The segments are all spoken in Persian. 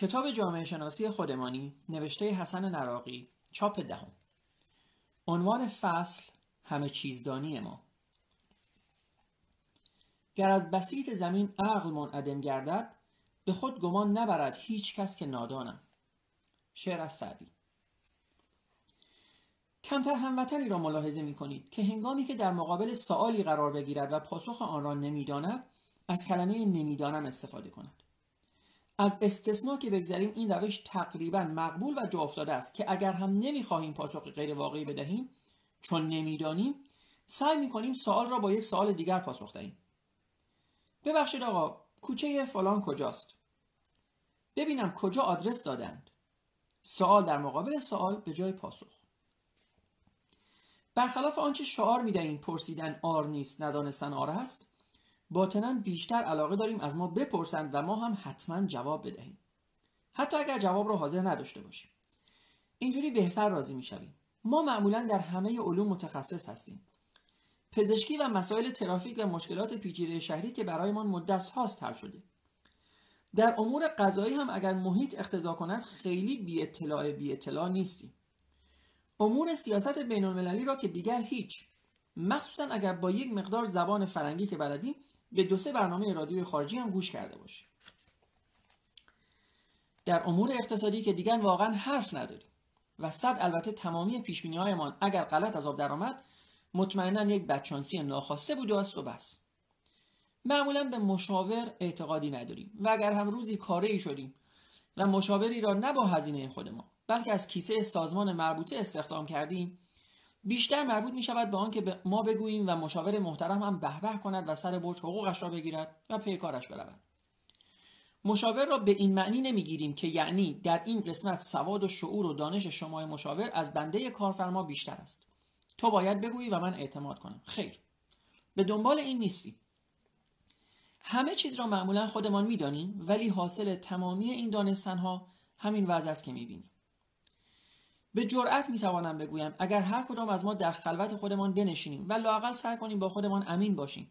کتاب جامعه شناسی خودمانی نوشته حسن نراقی چاپ دهم. عنوان فصل همه چیزدانی ما. گر از بسیط زمین عقل منعدم گردد به خود گمان نبرد هیچ کس که نادانم. شعر از سعدی. کمتر هموطنی را ملاحظه می کنید که هنگامی که در مقابل سوالی قرار بگیرد و پاسخ آن را نمی‌داند از کلمه نمی‌دانم استفاده کند. از استثنا که بگذاریم این روش تقریبا مقبول و جا افتاده است که اگر هم نمی‌خواهیم پاسخ غیر واقعی بدهیم چون نمی‌دانیم سعی می‌کنیم سوال را با یک سوال دیگر پاسخ دهیم. ببخشید آقا کوچه فلان کجاست؟ ببینم کجا آدرس دادند. سوال در مقابل سوال به جای پاسخ. برخلاف آنچه شعار می‌دهیم پرسیدن آر نیست ندانستن آر است باطنا بیشتر علاقه داریم از ما بپرسند و ما هم حتما جواب بدهیم. حتی اگر جواب را حاضر نداشته باشیم. اینجوری بهتر راضی می‌شویم. ما معمولا در همه علوم متخصص هستیم. پزشکی و مسائل ترافیک و مشکلات پیچیده شهری که برایمان مدت هاست حل شده. در امور قضایی هم اگر محیط اقتضا کند خیلی بی اطلاع بی اطلاع نیستیم. امور سیاست بین المللی را که دیگر هیچ. مخصوصا اگر با یک مقدار زبان فرنگی که بلدیم به دو سه برنامه رادیوی خارجی هم گوش کرده باشیم در امور اقتصادی که دیگر واقعا حرف نداریم و صد البته تمامی پیشبینی هایمان اگر غلط از آب درآمد مطمئنا یک بدشانسی ناخواسته بوده است و بس. معمولا به مشاور اعتقادی نداریم و اگر هم روزی کاره ای شدیم و مشاوری را نه با هزینه خود ما بلکه از کیسه سازمان مربوطه استخدام کردیم بیشتر مربوط می شود به آن که ما بگوییم و مشاور محترم هم به کند و سر برج حقوقش را بگیرد و پی کارش برود. مشاور را به این معنی نمی‌گیریم که یعنی در این قسمت سواد و شعور و دانش شما مشاور از بنده کارفرما بیشتر است. تو باید بگویی و من اعتماد کنم. خیر. به دنبال این نیستی همه چیز را معمولا خودمان می‌دانیم ولی حاصل تمامی این دانستنها همین وضع است که می‌بینیم. به جرأت می‌توانم بگویم. اگر هر کدام از ما در خلوت خودمان بنشینیم و لاقل سعی کنیم با خودمان امین باشیم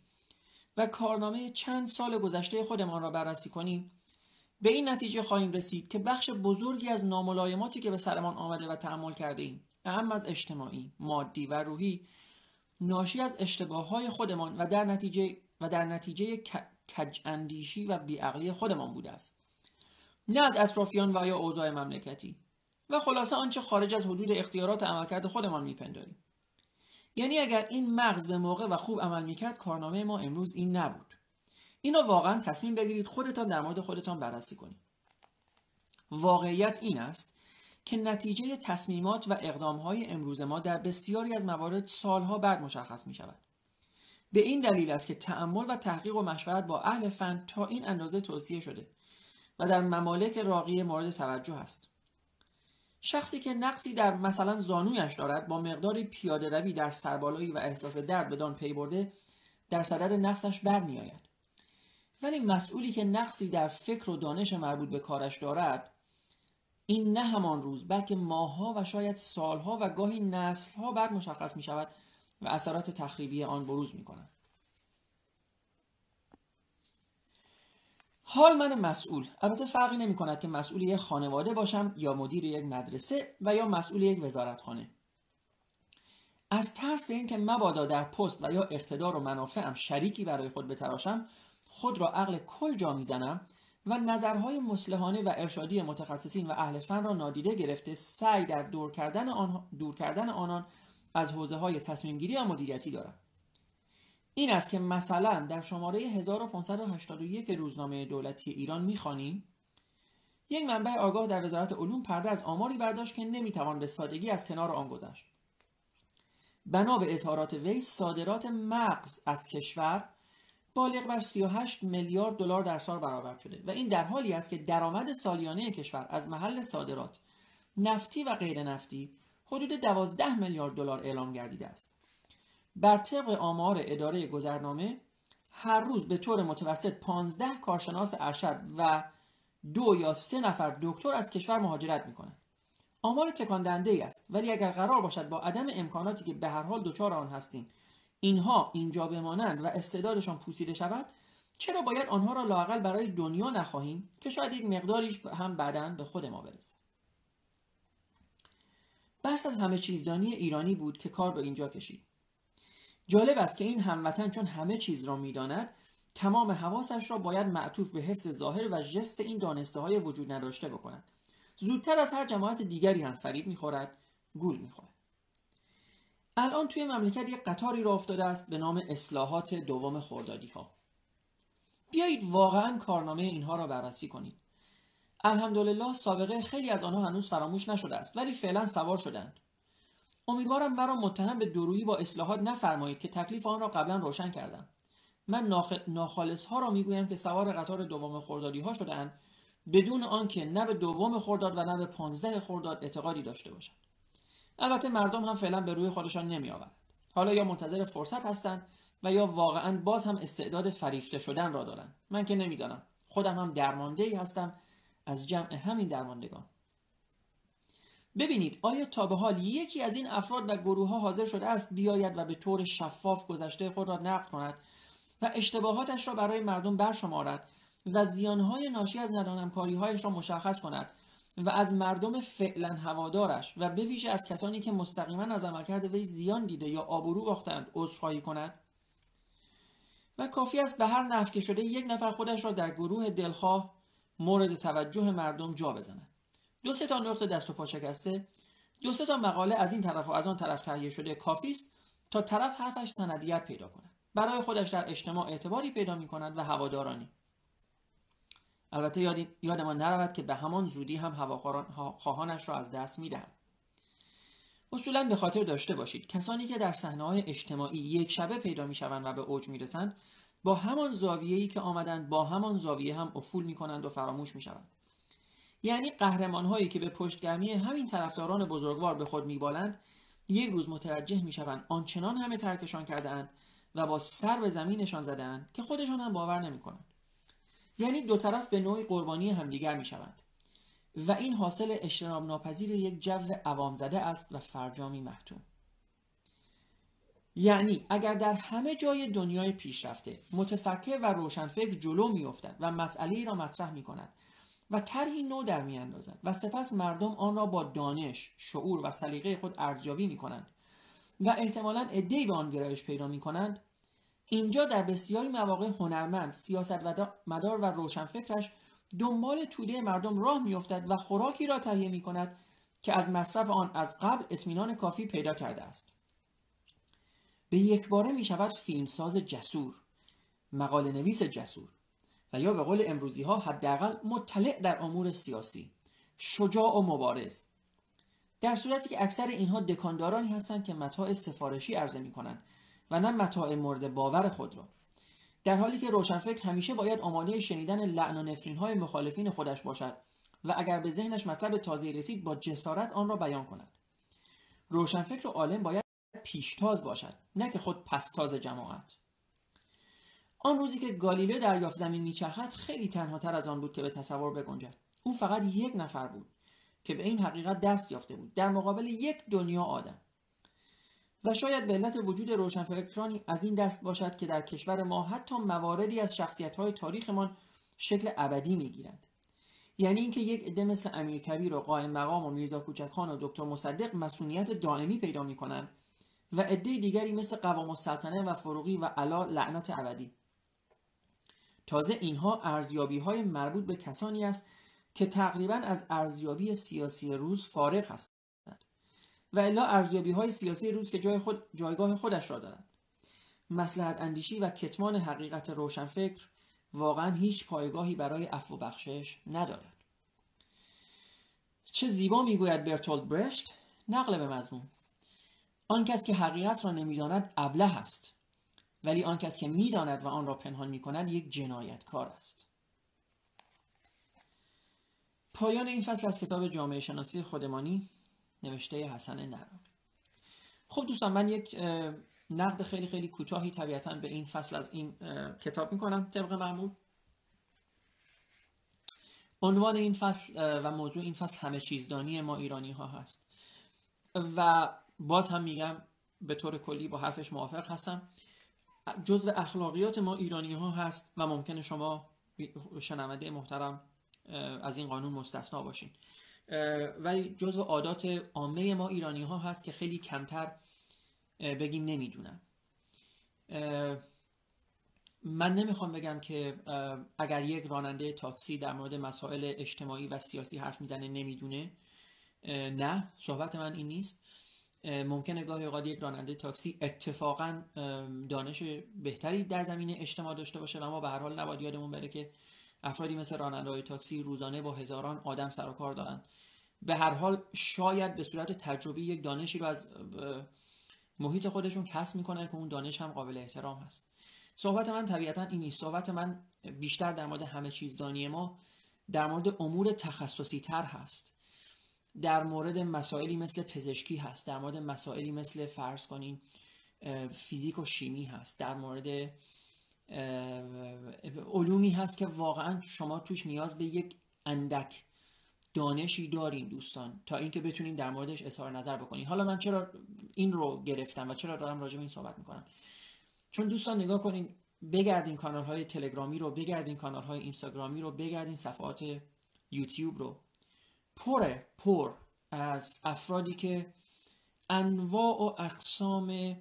و کارنامه چند سال گذشته خودمان را بررسی کنیم به این نتیجه خواهیم رسید که بخش بزرگی از ناملایماتی که به سرمان آمده و تحمل کرده ایم اهم از اجتماعی، مادی و روحی ناشی از اشتباه های خودمان و در نتیجه و در نتیجه کج اندیشی و بیعقلی خودمان بوده است. نه از اطرافیان و یا اوضاع مملکتی. و خلاصه آنچه خارج از حدود اختیارات عملکرد خودمان میپنداریم یعنی اگر این مغز به موقع و خوب عمل می‌کرد کارنامه ما امروز این نبود اینو واقعا تصمیم بگیرید خودتان در مورد خودتان بررسی کنید واقعیت این است که نتیجه تصمیمات و اقدامهای امروز ما در بسیاری از موارد سالها بعد مشخص می شود. به این دلیل است که تأمل و تحقیق و مشورت با اهل فن تا این اندازه توصیه شده و در ممالک راقی مورد توجه است. شخصی که نقصی در مثلا زانویش دارد با مقدار پیاده روی در سربالایی و احساس درد بدان پی برده در صدد نقصش برمیآید ولی مسئولی که نقصی در فکر و دانش مربوط به کارش دارد این نه همان روز بلکه ماهها و شاید سالها و گاهی نسلها بعد مشخص می شود و اثرات تخریبی آن بروز می کند. حال من مسئول. البته فرقی نمی کند که مسئول یک خانواده باشم یا مدیر یک مدرسه و یا مسئول یک وزارتخانه. از ترس اینکه مبادا در پست و یا اقتدار و منافعم شریکی برای خود بتراشم خود را عقل کل جا می‌زنم و نظرهای مسلحانه و ارشادی متخصصین و اهل فن را نادیده گرفته سعی در دور کردن, آن... دور کردن آنان از حوزه های تصمیم گیری و مدیریتی دارم. این است که مثلا در شماره 1581 روزنامه دولتی ایران می‌خوانیم. یک منبع آگاه در وزارت علوم پرده از آماری برداشت که نمی‌توان به سادگی از کنار آن گذشت. بنا به اظهارات وی صادرات مغز از کشور بالغ بر 38 میلیارد دلار در سال برآورد شده و این در حالی است که درآمد سالیانه کشور از محل صادرات نفتی و غیر نفتی حدود 12 میلیارد دلار اعلام گردیده است. بر طبق آمار اداره گذرنامه هر روز به طور متوسط 15 کارشناس ارشد و دو یا سه نفر دکتر از کشور مهاجرت می کنند. آمار تکان دهنده است ولی اگر قرار باشد با عدم امکاناتی که به هر حال دچار آن هستیم اینها اینجا بمانند و استعدادشان پوسیده شود چرا باید آنها را لاقل برای دنیا نخواهیم که شاید یک مقداریش هم بعدا به خود ما برسه بحث از همه چیزدانی ایرانی بود که کار به اینجا کشید جالب است که این هموطن چون همه چیز را می‌داند تمام حواسش را باید معطوف به حفظ ظاهر و جست این دانسته های وجود نداشته بکند. زودتر از هر جماعت دیگری هم فریب می‌خورد گول می‌خورد. الان توی مملکت یک قطاری را افتاده است به نام اصلاحات دوم خوردادی ها بیایید واقعا کارنامه اینها را بررسی کنید الحمدلله سابقه خیلی از آنها هنوز فراموش نشده است ولی فعلا سوار شدند امیدوارم مرا متهم به درویی با اصلاحات نفرمایید که تکلیف آن را قبلا روشن کردم. من ناخ... ناخالص ها را می‌گویم که سوار قطار دوم خردادی ها بدون آنکه نه به دوم خرداد و نه به پانزده خرداد اعتقادی داشته باشند. البته مردم هم فعلا به روی خودشان نمیآورند. حالا یا منتظر فرصت هستند و یا واقعا باز هم استعداد فریفته شدن را دارند. من که نمی‌دانم. خودم هم درمانده ای هستم. از جمع همین درماندگان. ببینید آیا تا به حال یکی از این افراد و گروه ها حاضر شده است بیاید و به طور شفاف گذشته خود را نقد کند و اشتباهاتش را برای مردم برشمارد و زیانهای ناشی از ندانمکاریهایش را مشخص کند و از مردم فعلا هوادارش و به ویژه از کسانی که مستقیما از عملکرد وی زیان دیده یا آبرو باختند عذرخواهی کند؟ و کافی است به هر نفع که شده یک نفر خودش را در گروه دلخواه مورد توجه مردم جا بزند. دو سه تا نقطه دست و پا شکسته. دو سه تا مقاله از این طرف و از آن طرف تهیه شده کافی است تا طرف حرفش سندیت پیدا کند برای خودش در اجتماع اعتباری پیدا می کند و هوادارانی. البته یاد یادمان نرود که به همان زودی هم هواخواهانش را از دست می‌دهد اصولا به خاطر داشته باشید کسانی که در صحنه های اجتماعی یک شبه پیدا می شوند و به اوج می رسند با همان زاویه‌ای که آمدند با همان زاویه هم افول می کنند و فراموش می شوند یعنی قهرمان هایی که به پشتگرمی همین طرفداران بزرگوار به خود میبالند یک روز متوجه می‌شوند آنچنان همه ترکشان کرده و با سر به زمینشان زدهاند که خودشان هم باور نمی‌کنند. یعنی دو طرف به نوعی قربانی همدیگر می‌شوند و این حاصل اجتناب ناپذیر یک جو عوام زده است و فرجامی محتوم. یعنی اگر در همه جای دنیای پیشرفته متفکر و روشنفکر جلو میافتد و مسئله را مطرح می کند و طرحی نو در میاندازند و سپس مردم آن را با دانش شعور و سلیقه خود ارزیابی می کنند و احتمالا عدهای به آن گرایش پیدا می کنند. اینجا در بسیاری مواقع هنرمند سیاست مدار و روشنفکرش دنبال توده مردم راه میافتد و خوراکی را تهیه می کند که از مصرف آن از قبل اطمینان کافی پیدا کرده است. به یک باره می شود فیلمساز جسور مقاله نویس جسور. و یا به قول امروزی ها حداقل مطلع در امور سیاسی شجاع و مبارز. در صورتی که اکثر اینها دکاندارانی هستند که متاع سفارشی عرضه می کنند و نه متاع مورد باور خود را. در حالی که روشنفکر همیشه باید آماده شنیدن لعن و نفرین های مخالفین خودش باشد و اگر به ذهنش مطلب تازه رسید با جسارت آن را بیان کند. روشنفکر و عالم باید پیشتاز باشد نه که خود پستاز جماعت. آن روزی که گالیله دریافت زمین میچرخد خیلی تنها تر از آن بود که به تصور بگنجد. او فقط یک نفر بود که به این حقیقت دست یافته بود. در مقابل یک دنیا آدم. و شاید به علت وجود روشنفکرانی از این دست باشد که در کشور ما حتی مواردی از شخصیت‌های تاریخمان شکل ابدی می‌گیرند. یعنی اینکه یک عده مثل امیرکبیر و قائم مقام و میرزا کوچکخان و دکتر مصدق مسئولیت دائمی پیدا می‌کنند و عده دیگری مثل قوام السلطنه و فروغی و علا لعنت ابدی. تازه اینها ارزیابی های مربوط به کسانی است که تقریبا از ارزیابی سیاسی روز فارغ هستند و الا ارزیابی های سیاسی روز که جای خود جایگاه خودش را دارند. مسلحت اندیشی و کتمان حقیقت روشنفکر واقعا هیچ پایگاهی برای عفو بخشش ندارد چه زیبا می‌گوید برتولد برشت؟ نقل به مضمون. آن کس که حقیقت را نمی‌داند ابله است ولی آن کس که می‌داند و آن را پنهان می کند یک جنایتکار است. پایان این فصل از کتاب جامعه شناسی خودمانی نوشته حسن نراقی خب دوستان من یک نقد خیلی خیلی کوتاهی طبیعتا به این فصل از این کتاب می‌کنم. طبق معمول. عنوان این فصل و موضوع این فصل همه چیزدانی ما ایرانی ها هست. و باز هم میگم به طور کلی با حرفش موافق هستم. جزء اخلاقیات ما ایرانی ها هست و ممکنه شما شنونده محترم از این قانون مستثنا باشین. ولی جزء عادات عامه ما ایرانی ها هست که خیلی کمتر بگیم نمی‌دونم من نمی‌خوام بگم که اگر یک راننده تاکسی در مورد مسائل اجتماعی و سیاسی حرف می‌زنه نمی‌دونه. نه صحبت من این نیست. ممکنه گاهی اوقات یک راننده تاکسی اتفاقا دانش بهتری در زمینه اجتماع داشته باشه و ما به هر حال نباید یادمون بره که افرادی مثل راننده های تاکسی روزانه با هزاران آدم سر و کار دارن. به هر حال شاید به صورت تجربی یک دانشی رو از محیط خودشون کسب می‌کنن که اون دانش هم قابل احترام هست. صحبت من طبیعتا این نیست. صحبت من بیشتر در مورد همه چیز دانی ما در مورد امور تخصصی تر هست. در مورد مسائلی مثل پزشکی هست در مورد مسائلی مثل فرض کنیم فیزیک و شیمی هست در مورد علومی هست که واقعا شما توش نیاز به یک اندک دانشی دارین دوستان تا اینکه بتونین در موردش اظهار نظر بکنین. حالا من چرا این رو گرفتم و چرا دارم راجع به این صحبت می‌کنم؟ چون دوستان نگاه کنین بگردین کانال های تلگرامی رو بگردین کانال های اینستاگرامی رو بگردین صفحات یوتیوب رو. پر پر از افرادی که انواع و اقسام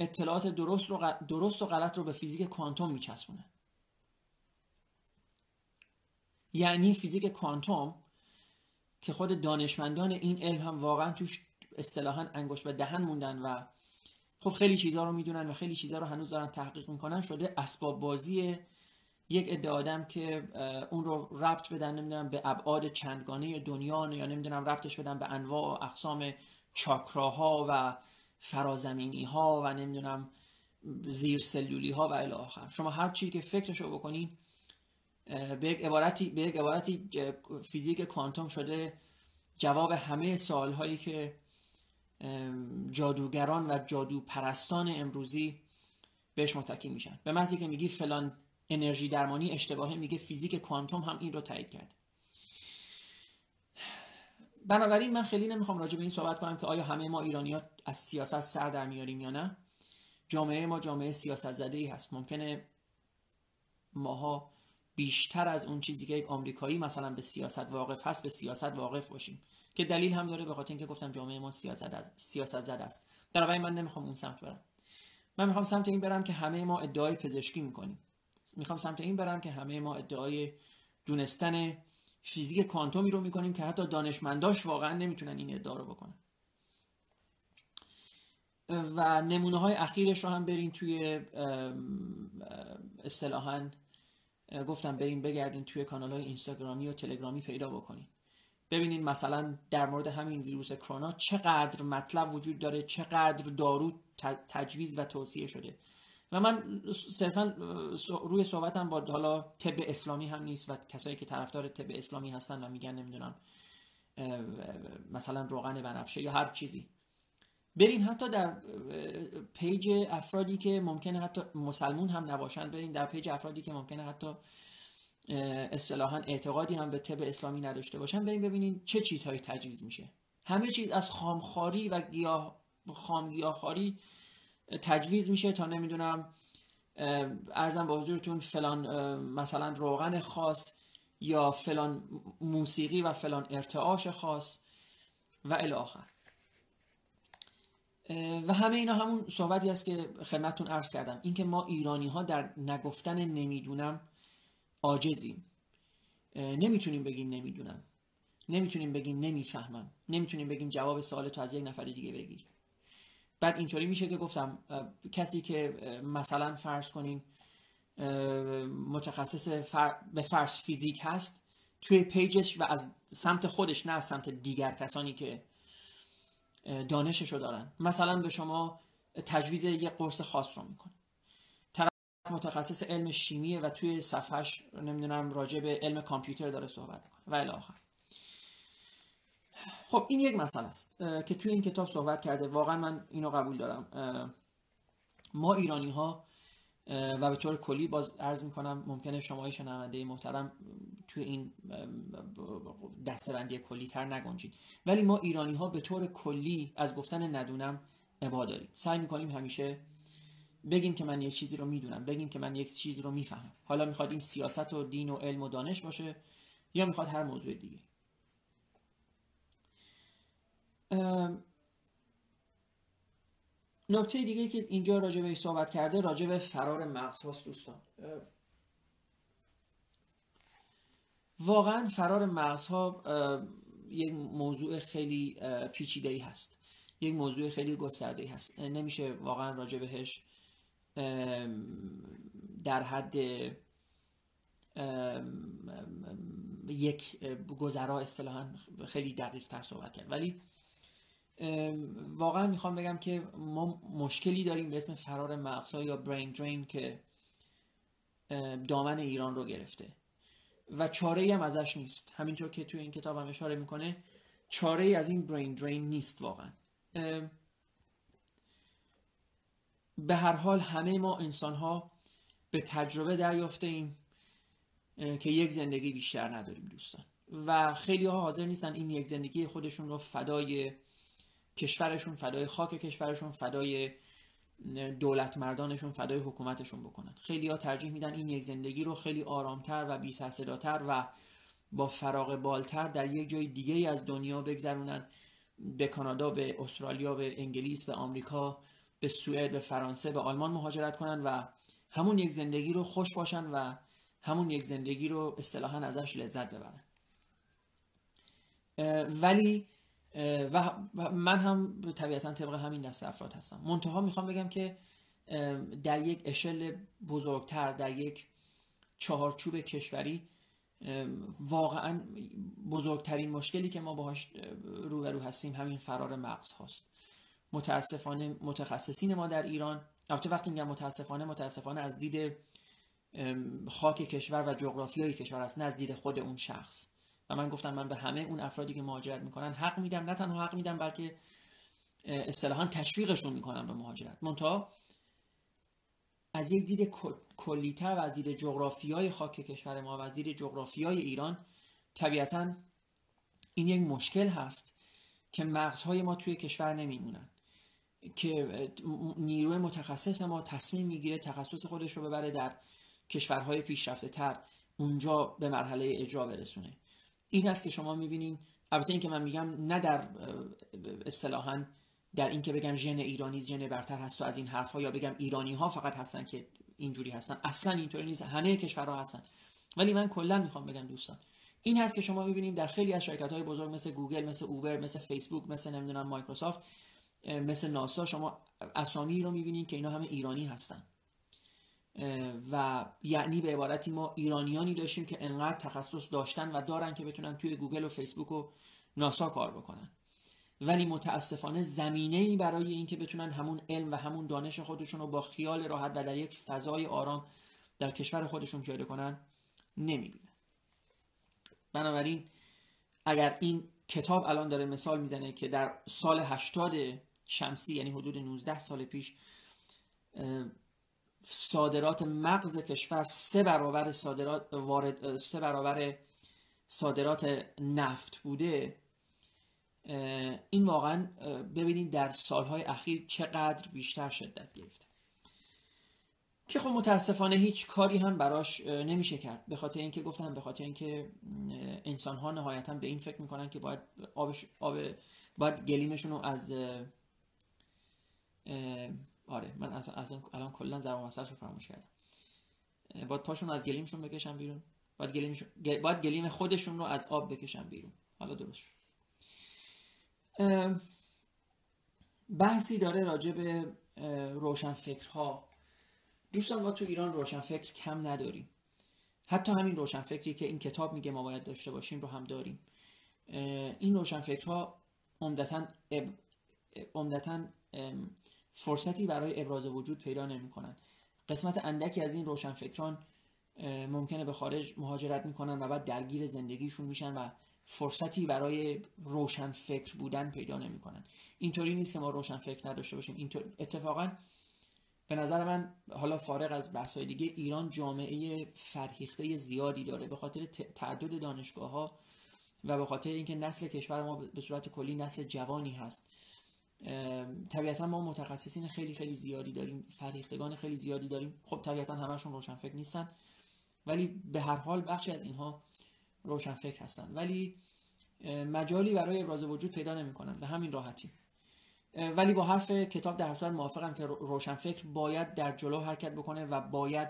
اطلاعات درست, رو درست و غلط رو به فیزیک کوانتوم میچسبونه. یعنی فیزیک کوانتوم که خود دانشمندان این علم هم واقعا توش اصطلاحا انگشت به دهن موندن و خب خیلی چیزها رو می‌دونن و خیلی چیزها رو هنوز دارن تحقیق می‌کنن شده اسباب بازی یک عده آدم که اون رو ربط بدن نمی‌دونم به ابعاد چندگانه دنیا یا نمی‌دونم ربطش بدن به انواع و اقسام چاکراها و فرازمینی ها و نمی‌دونم زیر سلولی ها و الی آخر. شما هر چی که فکرشو بکنین به یک عبارتی به یک عبارتی فیزیک کوانتوم شده جواب همه سوال هایی که جادوگران و جادو پرستان امروزی بهش متکی میشن. به محضی که میگی فلان انرژی درمانی اشتباهه میگه فیزیک کوانتوم هم این رو تایید کرده بنابراین من خیلی نمی‌خوام راجع به این صحبت کنم که آیا همه ما ایرانی ها از سیاست سر در میاریم یا نه. جامعه ما جامعه سیاست زده ای هست. ممکنه ماها بیشتر از اون چیزی که یک آمریکایی مثلا به سیاست واقف هست به سیاست واقف باشیم. که دلیل هم داره به خاطر اینکه گفتم جامعه ما سیاست سیاست زده است. بنابراین من نمی‌خوام اون سمت برم. من می‌خوام سمت این برم که همه ما ادعای پزشکی می‌کنیم. می‌خوام سمت این برم که همه ما ادعای دونستن فیزیک کوانتومی رو می‌کنیم که حتی دانشمنداش واقعا نمی‌تونن این ادعا رو بکنن. و نمونه های اخیرش رو هم برین توی اصطلاحا گفتم بریم بگردین توی کانال های اینستاگرامی و تلگرامی پیدا بکنین. ببینین مثلا در مورد همین ویروس کرونا چقدر مطلب وجود داره چقدر دارو تجویز و توصیه شده. و من صرفا روی صحبتم با حالا طب اسلامی هم نیست و کسایی که طرفدار طب اسلامی هستن و میگن نمی‌دونم مثلا روغن بنفشه یا هر چیزی. برین حتی در پیج افرادی که ممکنه حتی مسلمون هم نباشن برین در پیج افرادی که ممکنه حتی اصطلاحا اعتقادی هم به طب اسلامی نداشته باشن برین ببینین چه چیزهایی تجویز میشه. همه چیز از خامخاری و گیاه خامگیاهخواری تجویز میشه تا نمی‌دونم ارزم به حضورتون فلان مثلا روغن خاص یا فلان موسیقی و فلان ارتعاش خاص و الی و همه اینا همون صحبتی است که خدمتتون عرض کردم. اینکه ما ایرانی ها در نگفتن نمی‌دونم عاجزیم. نمی‌تونیم بگیم نمی‌دونم. نمی‌تونیم بگیم نمی‌فهمم. نمی‌تونیم بگیم جواب سوال تو از یک نفر دیگه بگیر. بعد اینطوری میشه که گفتم کسی که مثلا فرض کنیم متخصص به فرض فیزیک هست توی پیجش و از سمت خودش نه از سمت دیگر کسانی که دانششو دارن. مثلا به شما تجویز یه قرص خاص رو می‌کنه. طرف متخصص علم شیمیه و توی صفحش نمی‌دونم راجع به علم کامپیوتر داره صحبت کنه و الاخر خب این یک مسئله است که توی این کتاب صحبت کرده. واقعا من اینو قبول دارم. ما ایرانی ها و به طور کلی باز عرض می‌کنم ممکنه شما شنونده محترم توی این دستبندی کلی تر نگنجید. ولی ما ایرانی ها به طور کلی از گفتن ندونم عبا داریم. سعی می‌کنیم همیشه بگیم که من یک چیزی رو می‌دونم بگیم که من یک چیزی رو می‌فهمم. حالا می‌خواد این سیاست و دین و علم و دانش باشه یا می‌خواد هر موضوع دیگه. نکته دیگه که اینجا راجع به صحبت کرده راجع به فرار مغز هاست دوستان. واقعا فرار مغز ها یک موضوع خیلی پیچیده ای هست. یک موضوع خیلی گسترده ای هست. نمیشه واقعا راجع بهش در حد یک گذرا اصطلاحا خیلی دقیق تر صحبت کرد. ولی واقعا می‌خوام بگم که ما مشکلی داریم به اسم فرار مغزها یا برین درین که دامن ایران رو گرفته. و چاره ای هم ازش نیست. همینطور که توی این کتاب هم اشاره می‌کنه چاره ای از این برین درین نیست واقعا. به هر حال همه ما انسان ها به تجربه دریافته ایم که یک زندگی بیشتر نداریم دوستان. و خیلی ها حاضر نیستن این یک زندگی خودشون رو فدای کشورشون فدای خاک کشورشون فدای دولت مردانشون فدای حکومتشون بکنن. خیلی ها ترجیح میدن این یک زندگی رو خیلی آرامتر و بی سرصداتر و با فراغ بالتر در یک جای دیگه از دنیا بگذرونن. به کانادا به استرالیا به انگلیس به آمریکا به سوئد به فرانسه به آلمان مهاجرت کنن و همون یک زندگی رو خوش باشن و همون یک زندگی رو اصطلاحا ازش لذت ببرن. ولی و من هم طبیعتا طبق همین دست افراد هستم. منتها می‌خوام بگم که در یک اشل بزرگتر در یک چهارچوب کشوری واقعا بزرگترین مشکلی که ما باهاش روبرو هستیم همین فرار مغز هاست. متاسفانه متخصصین ما در ایران البته وقتی میگم متاسفانه متاسفانه از دید خاک کشور و جغرافیای کشور است نه از دید خود اون شخص. من گفتم من به همه اون افرادی که مهاجرت می‌کنن حق میدم نه تنها حق میدم بلکه اصطلاحا تشویقشون می‌کنم به مهاجرت. منتها از یک دید کلیتر و از دید جغرافیای خاک کشور ما و از دید جغرافیای ایران طبیعتا این یک مشکل هست که مغزهای ما توی کشور نمیمونن که نیروی متخصص ما تصمیم می‌گیره تخصص خودش رو ببره در کشورهای پیشرفته تر اونجا به مرحله اجرا برسونه. این هست که شما می‌بینین البته اینکه من میگم نه در اصطلاحا در اینکه بگم ژن ایرانی ژن برتر هست و از این حرفها یا بگم ایرانی ها فقط هستن که اینجوری هستن. اصلا اینطوری نیست. همه کشورها هستن. ولی من کلا می‌خوام بگم دوستان این هست که شما می‌بینید در خیلی از شرکت های بزرگ مثل گوگل مثل اوبر مثل فیسبوک مثل نمی‌دونم مایکروسافت مثل ناسا شما اسامی رو می‌بینید که اینا همه ایرانی هستن. و یعنی به عبارتی ما ایرانیانی داشتیم که انقدر تخصص داشتن و دارن که بتونن توی گوگل و فیسبوک و ناسا کار بکنن. ولی متاسفانه زمینه ای برای اینکه بتونن همون علم و همون دانش خودشون رو با خیال راحت و در یک فضای آرام در کشور خودشون پیاده کنن نمی‌بینن. بنابراین اگر این کتاب الان داره مثال می‌زنه که در سال 80 شمسی یعنی حدود 19 سال پیش صادرات مغز کشور سه برابر صادرات وارد سه برابر صادرات نفت بوده این واقعا ببینید در سالهای اخیر چقدر بیشتر شدت گرفته. که خب متاسفانه هیچ کاری هم براش نمیشه کرد. به خاطر اینکه گفتم به خاطر اینکه انسان ها نهایتا به این فکر می‌کنن که باید آبش آب باید گلیمشون رو از آره من از, از الان کلا ضرب مسئله رو فراموش کردم. باید پاشون از گلیمشون بکشن بیرون. باید گلیمشون باید گلیم خودشون رو از آب بکشن بیرون. حالا درست بحثی داره راجع به روشن فکرها دوستان ما تو ایران روشن فکر کم نداریم. حتی همین روشن فکری که این کتاب میگه ما باید داشته باشیم رو هم داریم. این روشن فکرها عمدتا عمدتا فرصتی برای ابراز وجود پیدا نمی‌کنن قسمت اندکی از این روشنفکران ممکنه به خارج مهاجرت می‌کنن و بعد درگیر زندگیشون میشن و فرصتی برای روشن فکر بودن پیدا نمی‌کنن اینطوری نیست که ما روشن فکر نداشته باشیم. اینطور اتفاقا به نظر من حالا فارغ از بحث دیگه ایران جامعه فرهیخته زیادی داره به خاطر تعدد دانشگاه ها و به خاطر اینکه نسل کشور ما به صورت کلی نسل جوانی هست. طبیعتا ما متخصصین خیلی خیلی زیادی داریم فریختگان خیلی زیادی داریم. خب طبیعتا همشون روشنفکر نیستن ولی به هر حال بخشی از اینها روشنفکر هستن. ولی مجالی برای ابراز وجود پیدا نمی‌کنن به همین راحتی. ولی با حرف کتاب در حال موافقم که روشنفکر باید در جلو حرکت بکنه و باید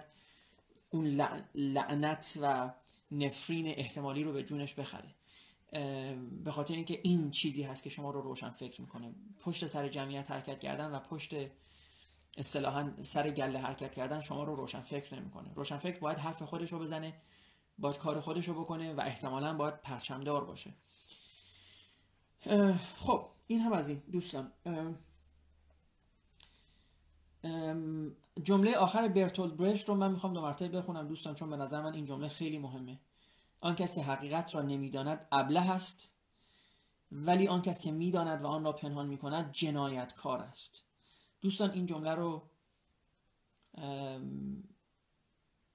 اون لعنت و نفرین احتمالی رو به جونش بخره. به خاطر اینکه این چیزی هست که شما رو روشن فکر می‌کنه. پشت سر جمعیت حرکت کردن و پشت اصطلاحا سر گله حرکت کردن شما رو روشن فکر نمی‌کنه. روشن فکر باید حرف خودش رو بزنه باید کار خودش رو بکنه و احتمالا باید پرچمدار باشه. خب این هم از این. دوستان جمله آخر برتولد برشت رو من می‌خوام دو مرتبه بخونم. دوستان چون به نظر من این جمله خیلی مهمه. آن کس که حقیقت را نمی‌داند ابله است ولی آن کس که می‌داند و آن را پنهان می‌کند جنایتکار است. دوستان این جمله رو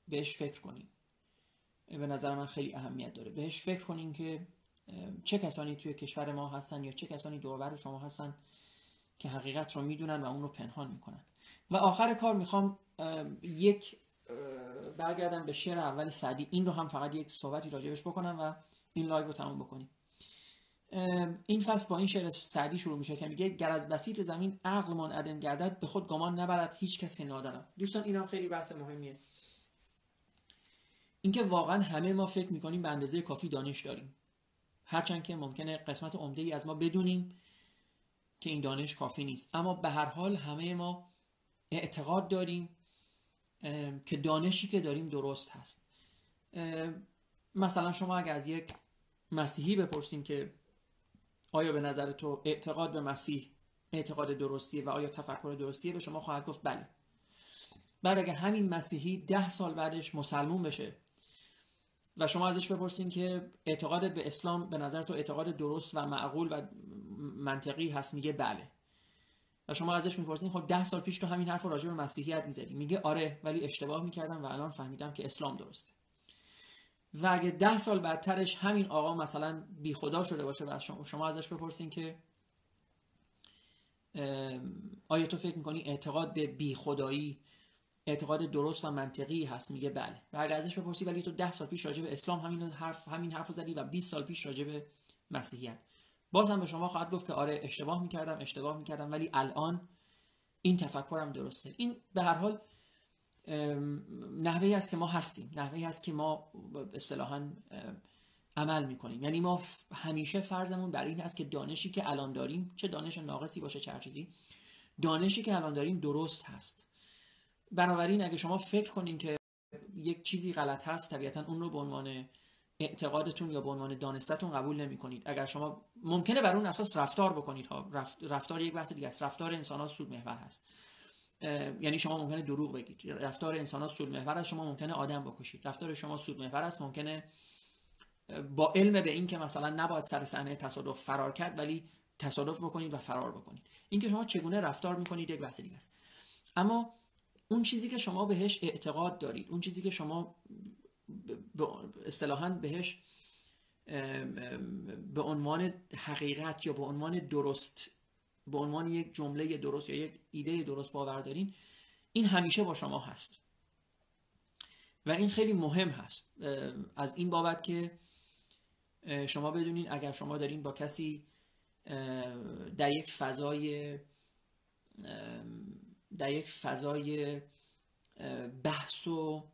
بهش فکر کنیم به نظر من خیلی اهمیت داره. بهش فکر کنیم که چه کسانی توی کشور ما هستن یا چه کسانی دور و بر شما هستن که حقیقت رو می‌دونن و اون رو پنهان می‌کنن. و آخر کار می‌خوام یک برگردم به شعر اول سعدی. این رو هم فقط یک صحبتی راجبش بکنم و این live رو تموم بکنیم. این فصل با این شعر سعدی شروع میشه که میگه گر از بسیط زمین عقلمان عدم گردد به خود گمان نبرد هیچ کسی نادانم دوستان این هم خیلی بحث مهمیه. اینکه واقعا همه ما فکر می‌کنیم به اندازه کافی دانش داریم. هرچند که ممکنه قسمت عمده ای از ما بدونیم که این دانش کافی نیست. اما به هر حال همه ما اعتقاد داریم که دانشی که داریم درست هست. مثلا شما اگر از یک مسیحی بپرسیم که آیا به نظر تو اعتقاد به مسیح اعتقاد درستیه و آیا تفکر درستیه به شما خواهد گفت بله. بعد اگر همین مسیحی ده سال بعدش مسلمون بشه و شما ازش بپرسین که اعتقادت به اسلام به نظر تو اعتقاد درست و معقول و منطقی هست میگه بله. و شما ازش می‌پرسین خب ده سال پیش تو همین حرف راجع به مسیحیت می‌زدی. میگه آره ولی اشتباه می‌کردم و الان فهمیدم که اسلام درسته. و اگه ده سال بعدترش همین آقا مثلا بی خدا شده باشه و شما, ازش بپرسین که آیا تو فکر می‌کنی اعتقاد به بی خدایی اعتقاد درست و منطقی هست؟ میگه بله. و اگر ازش بپرسی ولی تو ده سال پیش راجع به اسلام همین حرف همین حرف زدی و 20 سال پیش راجع به مسیحیت. باز هم به شما خواهد گفت که آره اشتباه می‌کردم اشتباه می‌کردم ولی الان این تفکرم درسته. این به هر حال نحوهی است که ما هستیم. نحوهی است که ما اصطلاحا عمل می‌کنیم. یعنی ما همیشه فرضمون بر این است که دانشی که الان داریم چه دانش ناقصی باشه چه چیزی دانشی که الان داریم درست هست. بنابراین اگه شما فکر کنین که یک چیزی غلط هست طبیعتا اون رو به عنوان اعتقادتون یا به عنوان دانستتون قبول نمی کنید اگر شما ممکنه بر اون اساس رفتار بکنید. ها رفتار یک بحث دیگه است. رفتار انسان ها سود محور هست یعنی شما ممکنه دروغ بگید. رفتار انسان ها سود محور است. شما ممکنه آدم بکشید. رفتار شما سود محور است. ممکنه با علم به این که مثلا نباید سر صحنه تصادف فرار کرد ولی تصادف بکنید و فرار بکنید. اینکه شما چگونه رفتار می‌کنید یک بحث دیگه است. اما اون چیزی که شما بهش اعتقاد دارید اون چیزی که شما اصطلاحا بهش به عنوان حقیقت یا به عنوان درست به عنوان یک جمله درست یا یک ایده درست باور دارین این همیشه با شما هست. و این خیلی مهم هست. از این بابت که شما بدونین اگر شما دارین با کسی در یک فضای در یک فضای بحث و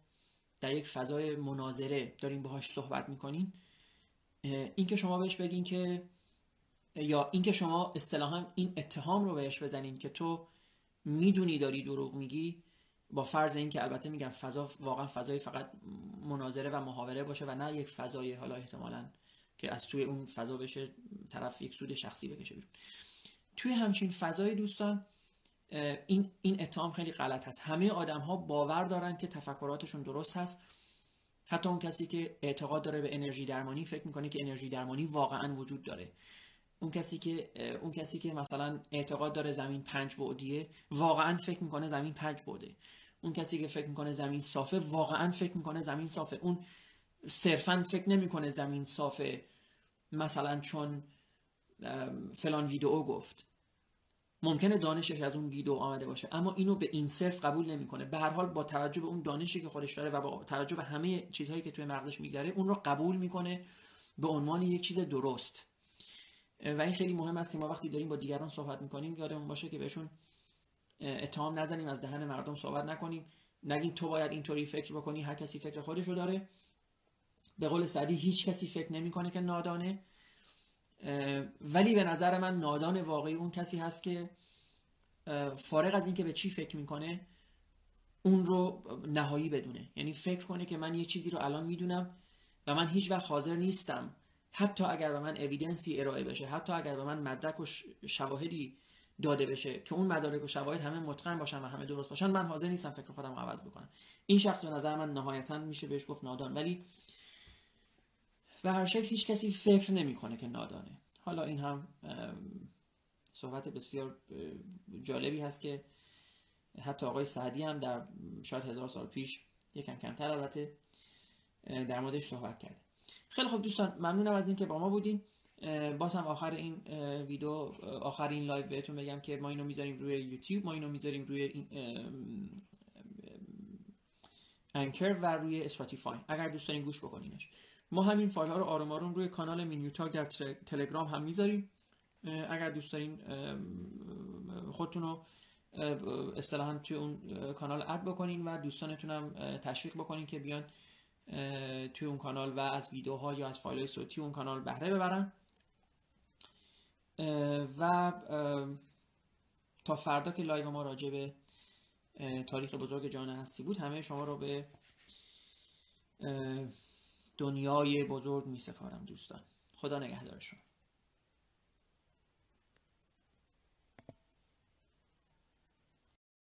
در یک فضای مناظره دارین باهاش صحبت می‌کنین اینکه شما بهش بگین که یا اینکه شما اصطلاحا این اتهام رو بهش بزنین که تو می‌دونی داری دروغ میگی با فرض اینکه البته میگم فضا واقعا فضای فقط مناظره و محاوره باشه و نه یک فضای حالا احتمالا که از توی اون فضا بشه طرف یک سود شخصی بکشه بیرون. توی همچین فضای دوستان این این اتهام خیلی غلط هست. همه آدم ها باور دارن که تفکراتشون درست هست. حتی اون کسی که اعتقاد داره به انرژی درمانی فکر می‌کنه که انرژی درمانی واقعا وجود داره. اون کسی که اون کسی که مثلا اعتقاد داره زمین پنج بعدیه واقعا فکر می‌کنه زمین پنج بعده. اون کسی که فکر می‌کنه زمین صافه واقعا فکر می‌کنه زمین صافه. اون صرفا فکر نمی‌کنه زمین صافه مثلا چون فلان ویدئو گفت. ممکنه دانشش از اون ویدیو آمده باشه اما اینو به این صرف قبول نمی‌کنه. به هر حال با توجه به اون دانشی که خودش داره و با توجه به همه چیزهایی که توی مغزش میگذره اون رو قبول می‌کنه به عنوان یک چیز درست. و این خیلی مهم است که ما وقتی داریم با دیگران صحبت می‌کنیم یادمون باشه که بهشون اتهام نزنیم از دهن مردم صحبت نکنیم. نگیم تو باید اینطوری فکر بکنی هر کسی فکر خودش رو داره. به قول سعدی هیچ کسی فکر نمی‌کنه که نادانه. ولی به نظر من نادان واقعی اون کسی هست که فارغ از اینکه به چی فکر می‌کنه اون رو نهایی بدونه. یعنی فکر کنه که من یه چیزی رو الان می‌دونم و من هیچ وقت حاضر نیستم. حتی اگر به من اویدنسی ارائه بشه حتی اگر به من مدرک و شواهدی داده بشه که اون مدارک و شواهد همه متقن باشن و همه درست باشن من حاضر نیستم فکر خودم عوض بکنم. این شخص به نظر من نهایتا میشه بهش گفت نادان. ولی به هر شکل هیچ کسی فکر نمی‌کنه که نادانه. حالا این هم صحبت بسیار جالبی هست که حتی آقای سعدی هم در شاید هزار سال پیش یکم کمتر البته در موردش صحبت کرده خیلی خب دوستان ممنونم از اینکه با ما بودین. باز هم آخر این ویدیو آخر این live بهتون بگم که ما اینو می‌ذاریم روی یوتیوب ما اینو می‌ذاریم روی انکر و روی اسپاتیفای. اگر دوست دارین گوش بکنینش. ما همین فایل ها رو آروم آروم روی کانال مینیوتاگ در تلگرام هم می‌ذاریم. اگر دوست دارین خودتون رو اصطلاحا توی اون کانال add بکنین و دوستانتون هم تشویق بکنین که بیان توی اون کانال و از ویدیوها یا از فایل های صوتی اون کانال بهره ببرن. و تا فردا که live ما راجع به تاریخ بزرگ جان هستی بود همه شما رو به دنیای بزرگ می سپارم دوستان. خدا نگهدار شما